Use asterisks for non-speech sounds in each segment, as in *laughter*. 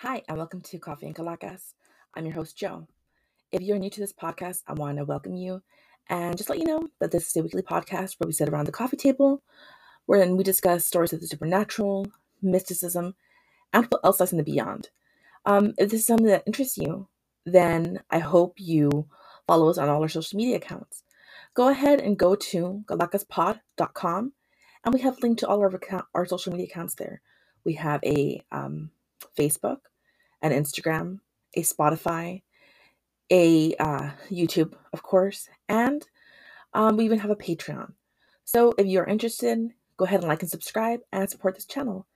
Hi, and welcome to Coffee and Calacas. I'm your host, Joe. If you're new to this podcast, I want to welcome you and just let you know that this is a weekly podcast where we sit around the coffee table, wherein we discuss stories of the supernatural, mysticism, and what else in the beyond. Um, if this is something that interests you, then I hope you follow us on all our social media accounts. Go ahead and go to calacaspod.com, and we have linked to all our, account, our social media accounts there. We have a um, Facebook, an Instagram, a Spotify, a uh, YouTube, of course, and um, we even have a Patreon. So if you're interested, go ahead and like and subscribe and support this channel.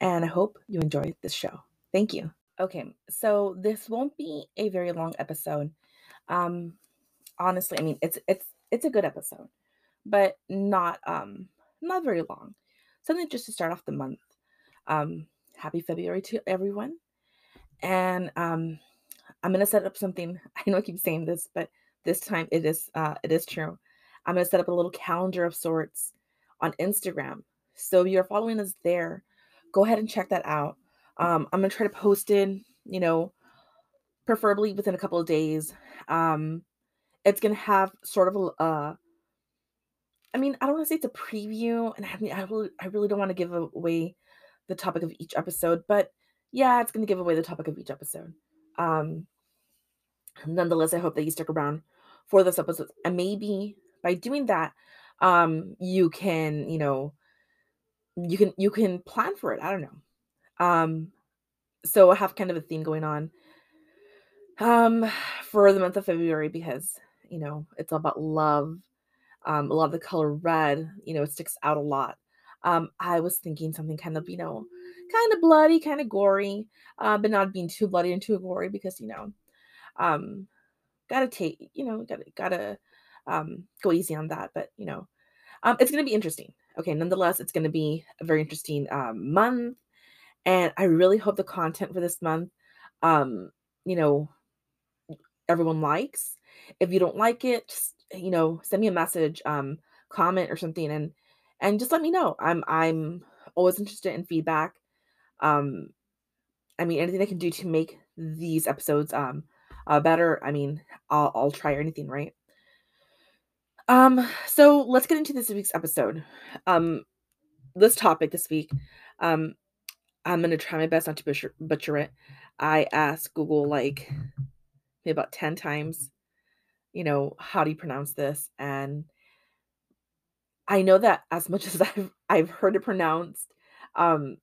And I hope you enjoy this show. Thank you. Okay, so this won't be a very long episode. Um, honestly, I mean it's it's it's a good episode, but not um not very long. Something just to start off the month. Um, happy February to everyone. And um I'm gonna set up something. *laughs* I know I keep saying this, but this time it is uh it is true. I'm gonna set up a little calendar of sorts on Instagram. So if you're following us there, go ahead and check that out. Um, I'm gonna try to post it, you know, preferably within a couple of days. Um, it's gonna have sort of a uh I mean, I don't want to say it's a preview, and I mean, I really, I really don't want to give away the topic of each episode, but yeah, it's going to give away the topic of each episode. Um, nonetheless, I hope that you stick around for this episode, and maybe by doing that, um, you can, you know, you can you can plan for it. I don't know. Um, so I have kind of a theme going on um for the month of February because you know it's all about love. Um, a lot of the color red, you know, it sticks out a lot. Um, I was thinking something kind of, you know, kind of bloody, kind of gory, uh, but not being too bloody and too gory because you know, um, gotta take, you know, gotta gotta um go easy on that. But you know, um, it's gonna be interesting. Okay, nonetheless, it's gonna be a very interesting um, month, and I really hope the content for this month, um, you know, everyone likes. If you don't like it, just you know, send me a message, um, comment or something, and and just let me know. I'm I'm always interested in feedback. Um, I mean, anything I can do to make these episodes um uh, better. I mean, I'll I'll try anything, right? Um, so let's get into this week's episode. Um, this topic this week. Um, I'm gonna try my best not to butcher, butcher it. I asked Google like maybe about 10 times, you know, how do you pronounce this? And I know that as much *laughs* as I've I've heard it pronounced, um,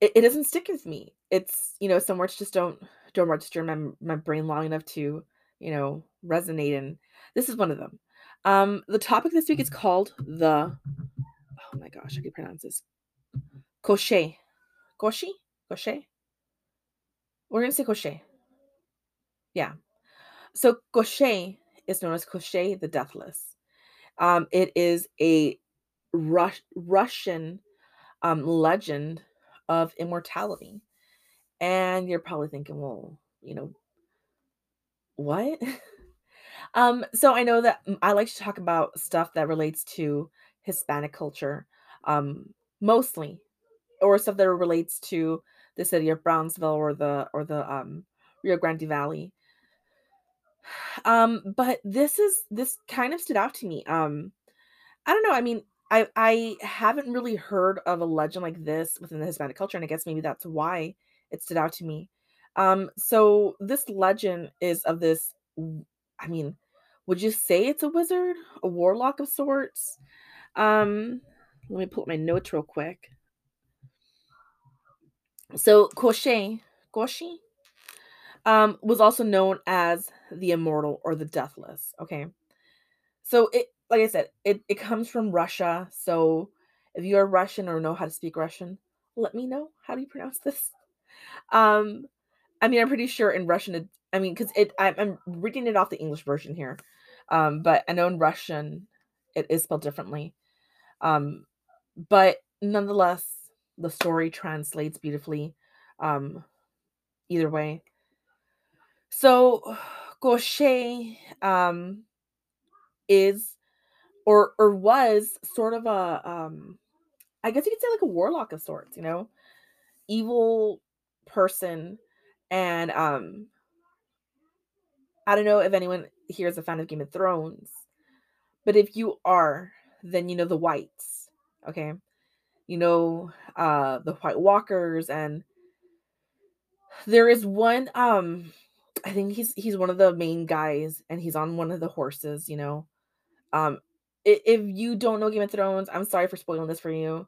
it, it doesn't stick with me. It's, you know, some words just don't don't register in my my brain long enough to, you know, resonate. And this is one of them. Um, the topic this week is called the oh my gosh, I can pronounce this. Koshé. Koshi? Koshé? We're gonna say Koshé. Yeah. So Koshé is known as Koshé the Deathless. Um, it is a Rus- Russian um, legend of immortality. And you're probably thinking, well, you know, what? *laughs* um, so I know that mm, I like to talk about stuff that relates to Hispanic culture, um, mostly, or stuff that relates to the city of Brownsville or the or the um, Rio Grande Valley. Um, but this is this kind of stood out to me. Um, I don't know. I mean, I I haven't really heard of a legend like this within the Hispanic culture, and I guess maybe that's why it stood out to me. Um, so this legend is of this. I mean, would you say it's a wizard, a warlock of sorts? Um, let me pull up my notes real quick. So Koshé, Koshi, um, was also known as the immortal or the deathless. Okay, so it, like I said, it it comes from Russia. So if you're Russian or know how to speak Russian, let me know how do you pronounce this. *laughs* Um, I mean, I'm pretty sure in Russian, it, I mean, because it, I'm, I'm reading it off the English version here, um, but I know in Russian it is spelled differently. Um, but nonetheless, the story translates beautifully. Um, either way. So *sighs* Gaucher um is or or was sort of a um I guess you could say like a warlock of sorts, you know, evil person and um I don't know if anyone here is a fan of Game of Thrones, but if you are, then you know the whites, okay? You know uh the White Walkers and there is one um I think he's he's one of the main guys and he's on one of the horses, you know. Um if you don't know Game of Thrones, I'm sorry for spoiling this for you.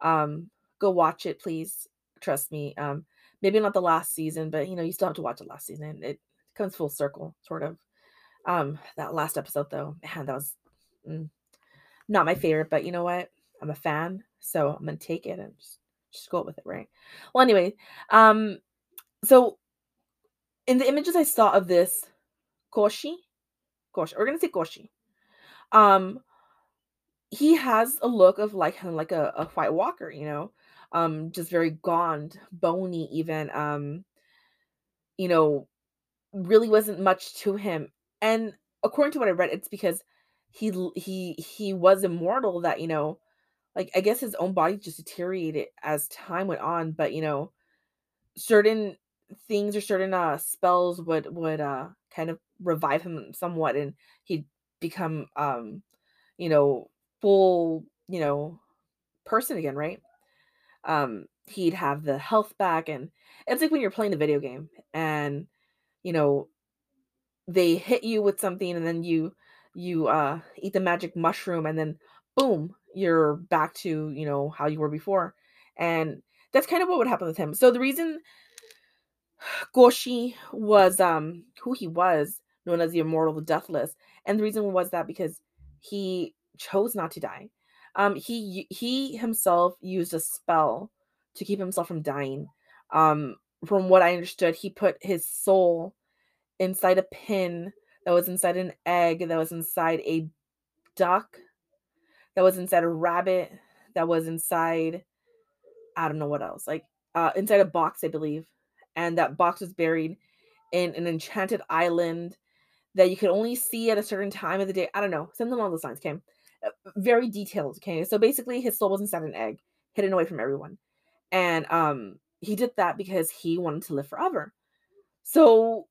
Um go watch it please. Trust me. Um maybe not the last season, but you know, you still have to watch the last season. It comes full circle sort of. Um that last episode though, man, that was mm, not my favorite, but you know what? I'm a fan, so I'm to take it and just just go with it, right? Well, anyway, um so in the images I saw of this Koshi, Koshi, we're gonna say Koshi. Um, he has a look of like like a, a White Walker, you know, um, just very gaunt, bony, even. Um, you know, really wasn't much to him. And according to what I read, it's because he he he was immortal. That you know, like I guess his own body just deteriorated as time went on. But you know, certain things or certain uh spells would would uh kind of revive him somewhat and he'd become um you know full you know person again right? Um he'd have the health back and it's like when you're playing a video game and you know they hit you with something and then you you uh eat the magic mushroom and then boom you're back to you know how you were before and that's kind of what would happen with him. So the reason Goshi was um who he was, known as the immortal, the deathless, and the reason was that because he chose not to die. Um, he he himself used a spell to keep himself from dying. Um, from what I understood, he put his soul inside a pin that was inside an egg that was inside a duck that was inside a rabbit that was inside I don't know what else like uh inside a box I believe and that box was buried in an enchanted island that you could only see at a certain time of the day. I don't know, something along those lines. Okay, uh, very detailed. Okay, so basically, his soul was inside an egg, hidden away from everyone, and um, he did that because he wanted to live forever. So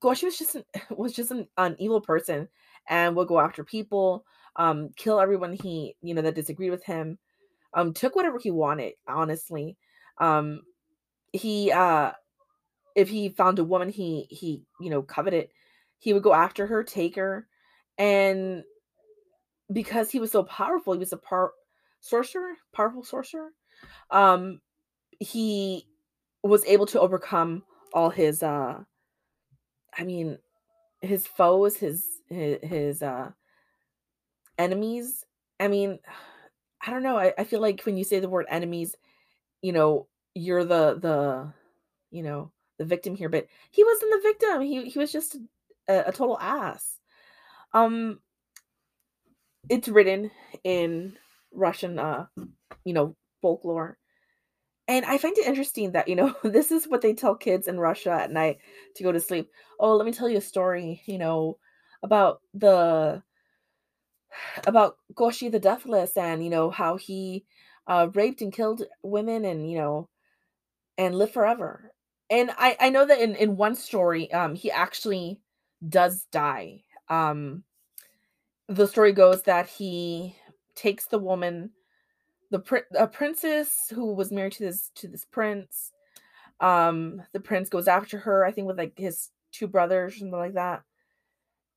Goshi was just an, *laughs* was just an, an evil person and would go after people, um, kill everyone he you know that disagreed with him, um, took whatever he wanted. Honestly, um, he uh if he found a woman he he you know coveted he would go after her take her and because he was so powerful he was a par- sorcerer powerful sorcerer um he was able to overcome all his uh i mean his foes his his, his uh enemies. I mean i don't know I, I feel like when you say the word enemies you know you're the the you know the victim here, but he wasn't the victim. He he was just a, a total ass. Um, it's written in Russian, uh, you know, folklore, and I find it interesting that you know *laughs* this is what they tell kids in Russia at night to go to sleep. Oh, let me tell you a story. You know, about the about Goshi the Deathless and you know how he uh, raped and killed women and you know and live forever and I I know that in in one story, um, he actually does die. Um, the story goes that he takes the woman, the pr- a princess who was married to this to this prince. Um, the prince goes after her, I think, with like his two brothers, something like that.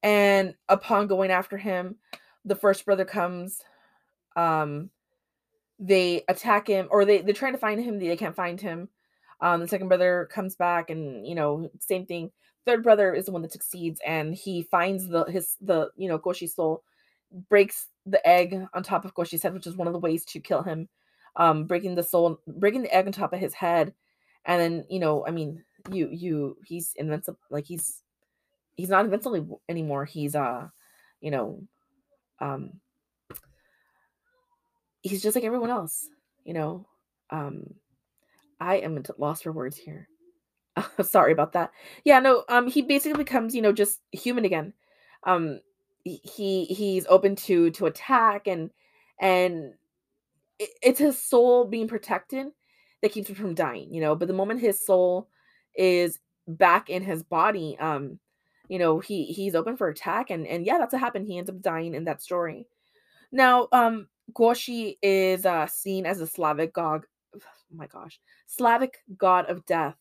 And upon going after him, the first brother comes. Um, they attack him, or they they're trying to find him. They can't find him um, the second brother comes back, and you know, same thing. Third brother is the one that succeeds, and he finds the his the you know Goshi's soul, breaks the egg on top of Goshi's head, which is one of the ways to kill him. Um, breaking the soul, breaking the egg on top of his head, and then you know, I mean, you you he's invincible. Like he's he's not invincible anymore. He's uh, you know, um, he's just like everyone else. You know, um, I am lost for words here. *laughs* Sorry about that. Yeah, no, um he basically becomes, you know, just human again. Um he he's open to to attack and and it, it's his soul being protected that keeps him from dying, you know. But the moment his soul is back in his body, um, you know, he he's open for attack, and and yeah, that's what happened. He ends up dying in that story. Now, um, Goshi is uh seen as a Slavic god. Oh *sighs* my gosh, Slavic god of death,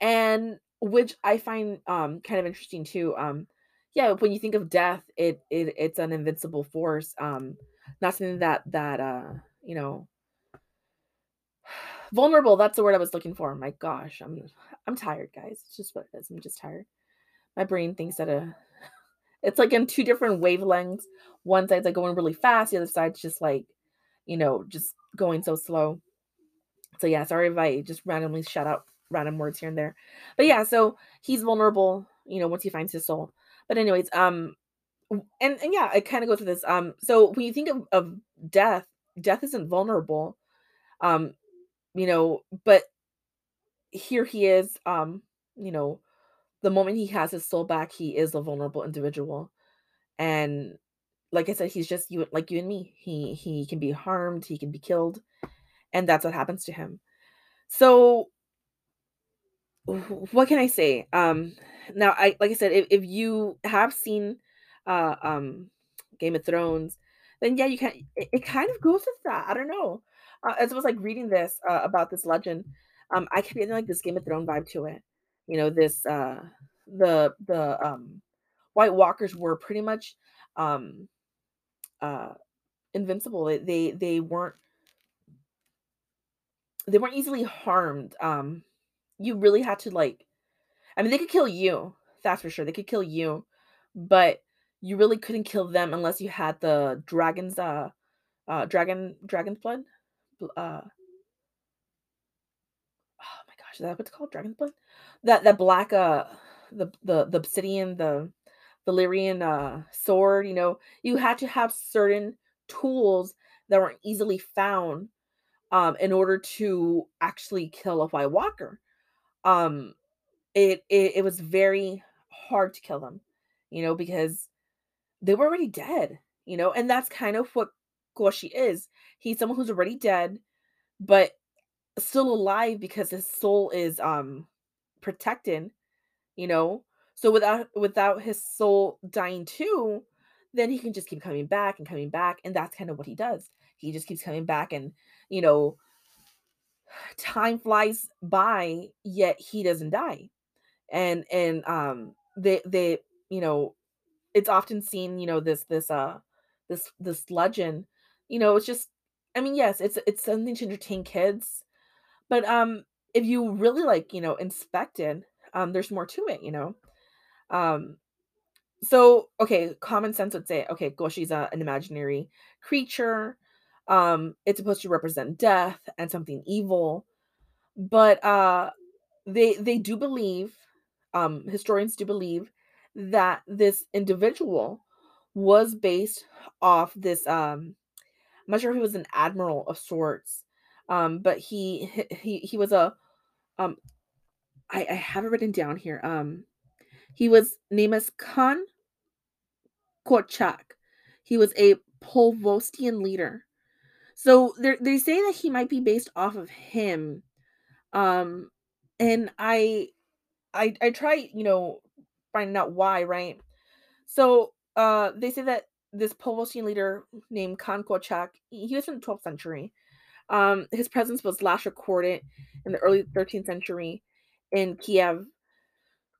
and which I find um kind of interesting too. Um, yeah, when you think of death, it it it's an invincible force. Um, not something that that uh you know *sighs* vulnerable that's the word i was looking for. My gosh i'm i'm tired guys. It's just what it is. I'm just tired. My brain thinks that a *laughs* it's like in two different wavelengths. One side's like going really fast the other side's just like you know just going so slow so yeah sorry if i just randomly shout out random words here and there. But yeah so he's vulnerable you know once he finds his soul. But anyways um and, and yeah it kind of goes with this um so when you think of, of death death isn't vulnerable um you know but here he is um you know the moment he has his soul back he is a vulnerable individual. And like i said he's just you like you and me. He he can be harmed he can be killed and that's what happens to him so what can i say um now i like i said if, if you have seen uh um game of thrones then yeah you can it, it kind of goes with that i don't know uh, as I was like reading this uh, about this legend, um, I kept getting like this Game of Thrones vibe to it. You know, this uh, the the um, White Walkers were pretty much um, uh, invincible. They, they they weren't they weren't easily harmed. Um, you really had to like, I mean, they could kill you. That's for sure. They could kill you, but you really couldn't kill them unless you had the dragon's uh, uh dragon dragon's blood uh oh my gosh, is that what's called? Dragon's blood? That that black uh the the the obsidian, the Valyrian uh sword, you know, you had to have certain tools that weren't easily found um in order to actually kill a White Walker. Um it, it it was very hard to kill them, you know, because they were already dead, you know, and that's kind of what Goshi is. He's someone who's already dead, but still alive because his soul is um protected, you know. So without without his soul dying too, then he can just keep coming back and coming back, and that's kind of what he does. He just keeps coming back, and you know, *sighs* time flies by, yet he doesn't die. And and um they they you know, it's often seen you know this this uh this this legend you know, it's just I mean, yes, it's it's something to entertain kids, but um if you really like, you know, inspect it, um there's more to it, you know. Um so okay, common sense would say, okay, Goshi's a, an imaginary creature. Um it's supposed to represent death and something evil. But uh they they do believe um historians do believe that this individual was based off this um I'm not sure if he was an admiral of sorts, um, but he he he was a um I, I have it written down here. Um he was named as Khan Korchak. He was a Polvostian leader. So they say that he might be based off of him. Um and I I I try, you know, finding out why, right? So uh they say that this Polvostian leader named Khan he was from the 12th century. Um, his presence was last recorded in the early 13th century in Kiev.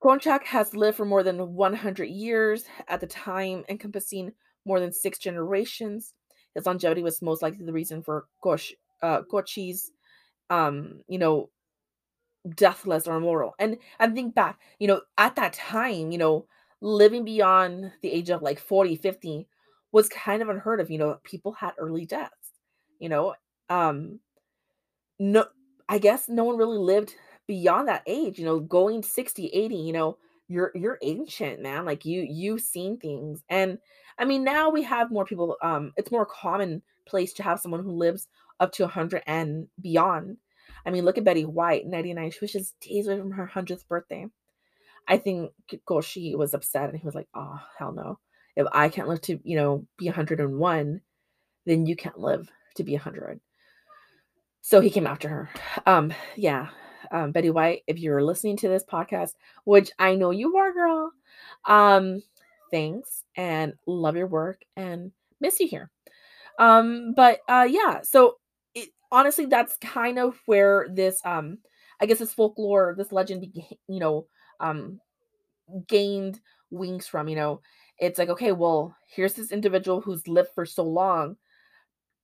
Korchak has lived for more than 100 years at the time, encompassing more than six generations. His longevity was most likely the reason for Gosh, uh, Goshi's, um, you know, deathless or immortal. And I think back, you know, at that time, you know, living beyond the age of like 40, 50 was kind of unheard of. You know, people had early deaths. You know, um, no, I guess no one really lived beyond that age. You know, going 60, 80, you know, you're you're ancient, man. Like you you've seen things. And I mean, now we have more people. Um, it's more commonplace to have someone who lives up to 100 and beyond. I mean, look at Betty White, 99. She was just days away from her 100th birthday. I think Goshi was upset and he was like, oh, hell no if I can't live to, you know, be 101, then you can't live to be 100. So he came after her. Um, yeah. Um, Betty White, if you're listening to this podcast, which I know you are, girl, um, thanks and love your work and miss you here. Um, but uh, yeah, so it, honestly, that's kind of where this, um, I guess, this folklore, this legend, you know, um, gained wings from. You know, it's like, okay, well, here's this individual who's lived for so long.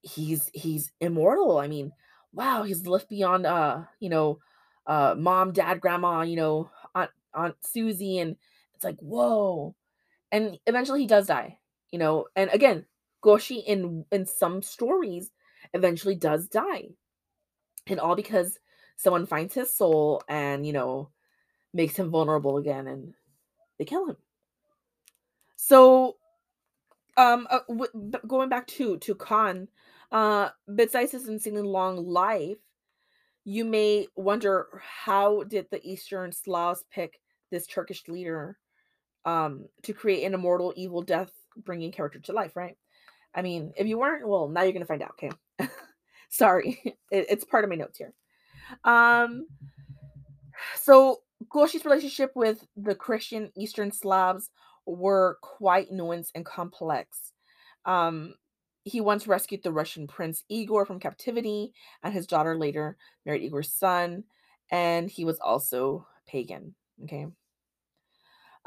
He's he's immortal. I mean, wow, he's lived beyond, uh, you know, uh, mom, dad, grandma, you know, aunt, aunt Susie, and it's like, whoa. And eventually, he does die. You know, and again, Goshi in in some stories eventually does die. And all because someone finds his soul and, you know, makes him vulnerable again and they kill him. So um uh, going back to to Khan, uh besides his insanely long life, you may wonder how did the Eastern Slavs pick this Turkish leader um to create an immortal evil death bringing character to life, right? I mean, if you weren't, well, now you're gonna find out. Okay, *laughs* sorry, *laughs* it, it's part of my notes here. Um, so Goshi's relationship with the Christian Eastern Slavs were quite nuanced and complex. Um, he once rescued the Russian prince Igor from captivity, and his daughter later married Igor's son, and he was also pagan. Okay.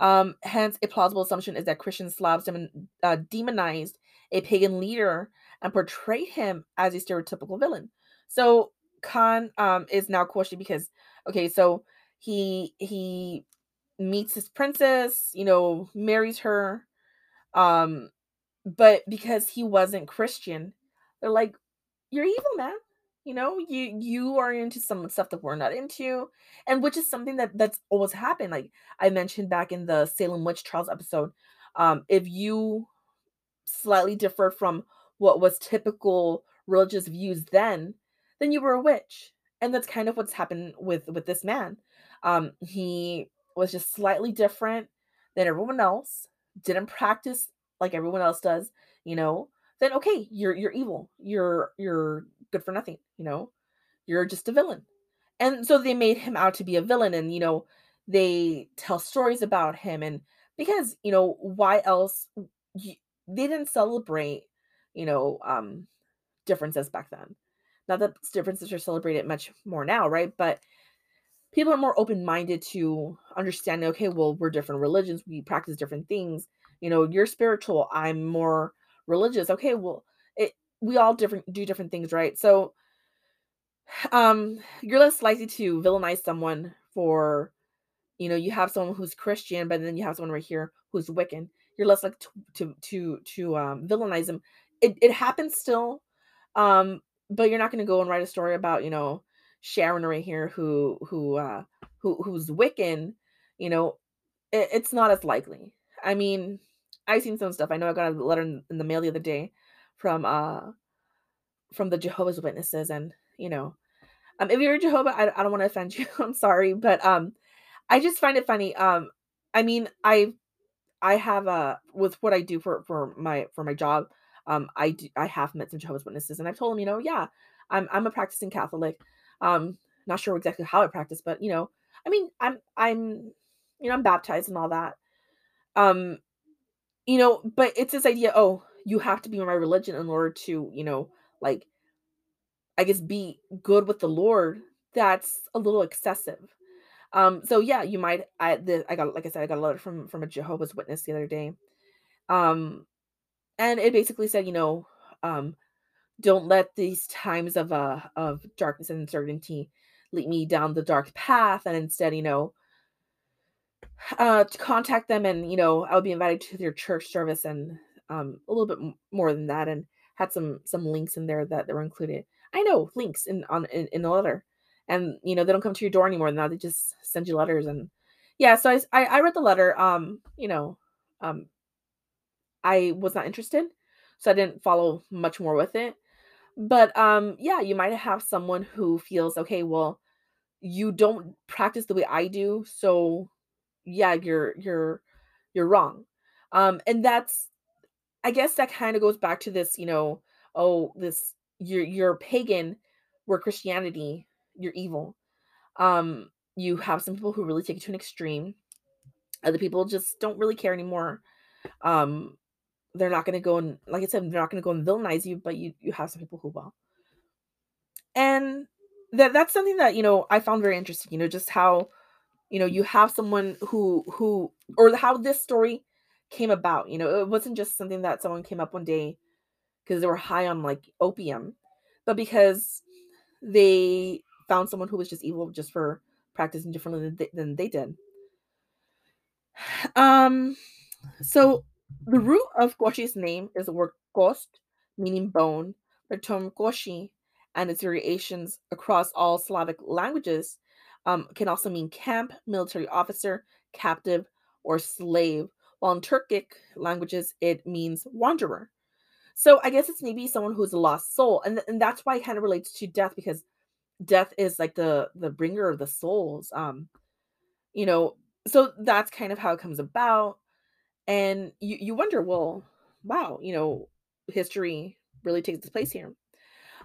Um, hence, a plausible assumption is that Christian Slavs uh, demonized a pagan leader and portrayed him as a stereotypical villain. So Khan um, is now questioned because okay, so he he meets his princess, you know, marries her, um, but because he wasn't Christian, they're like, "You're evil, man." You know, you you are into some stuff that we're not into, and which is something that that's always happened. Like I mentioned back in the Salem witch trials episode, um, if you slightly differed from what was typical religious views then, then you were a witch. And that's kind of what's happened with with this man. Um, he was just slightly different than everyone else, didn't practice like everyone else does, you know, then okay, you're you're evil. You're you're good for nothing, you know. You're just a villain. And so they made him out to be a villain and you know, they tell stories about him and because, you know, why else they didn't celebrate, you know, um differences back then. Not that differences are celebrated much more now, right? But people are more open-minded to understanding okay well we're different religions we practice different things you know you're spiritual i'm more religious okay well it we all different do different things right? So *sighs* um you're less likely to villainize someone for you know you have someone who's christian but then you have someone right here who's wiccan. You're less like to to to, to um villainize them. It, it happens still um but you're not going to go and write a story about you know sharon right here who who uh who who's wiccan you know it, it's not as likely. I mean I've seen some stuff. I know I got a letter in, in the mail the other day from uh from the Jehovah's Witnesses, and you know, um, if you're a Jehovah, I, I don't want to offend *laughs* you. I'm sorry, but um, I just find it funny. Um, I mean, I I have a with what I do for for my for my job. Um, I do, I have met some Jehovah's Witnesses, and I've told them, you know, yeah, I'm I'm a practicing Catholic. Um, not sure exactly how I practice, but you know, I mean, I'm I'm you know I'm baptized and all that. Um, you know, but it's this idea, oh, you have to be in my religion in order to, you know, like I guess be good with the Lord. That's a little excessive. Um, so yeah, you might I the I got like I said, I got a letter from from a Jehovah's Witness the other day. Um, and it basically said, you know, um, don't let these times of uh of darkness and uncertainty lead me down the dark path, and instead, you know, uh, to contact them, and you know, I would be invited to their church service, and um, a little bit more than that, and had some some links in there that, that were included. I know links in on in, in the letter, and you know they don't come to your door anymore. Now they just send you letters, and yeah. So I I, I read the letter. Um, you know, um, I was not interested, so I didn't follow much more with it. But um, yeah, you might have someone who feels okay. Well, you don't practice the way I do, so yeah, you're you're you're wrong. Um, and that's I guess that kind of goes back to this, you know, oh, this you're you're pagan, where Christianity, you're evil. Um, you have some people who really take it to an extreme. Other people just don't really care anymore. Um, they're not going to go and, like I said, they're not going to go and villainize you, but you you have some people who will. And that that's something that you know I found very interesting. You know, just how you know you have someone who who or how this story came about. You know, it wasn't just something that someone came up one day because they were high on like opium, but because they found someone who was just evil just for practicing differently than they, than they did. Um, so the root of Goshi's name is the word kost, meaning bone. The term Goshi and its variations across all Slavic languages um, can also mean camp, military officer, captive, or slave, while in Turkic languages it means wanderer. So I guess it's maybe someone who's a lost soul, and, th- and that's why it kind of relates to death because death is like the the bringer of the souls. Um, you know, so that's kind of how it comes about, and you you wonder, well, wow, you know, history really takes its place here.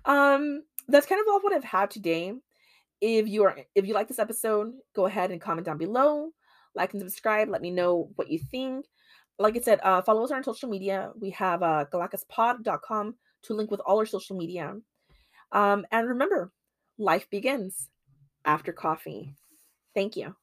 Um, that's kind of all what I've had today. If you are if you like this episode, go ahead and comment down below, like and subscribe. Let me know what you think. Like I said, uh, follow us on social media. We have uh, calacaspod.com to link with all our social media. Um, and remember, life begins after coffee. Thank you.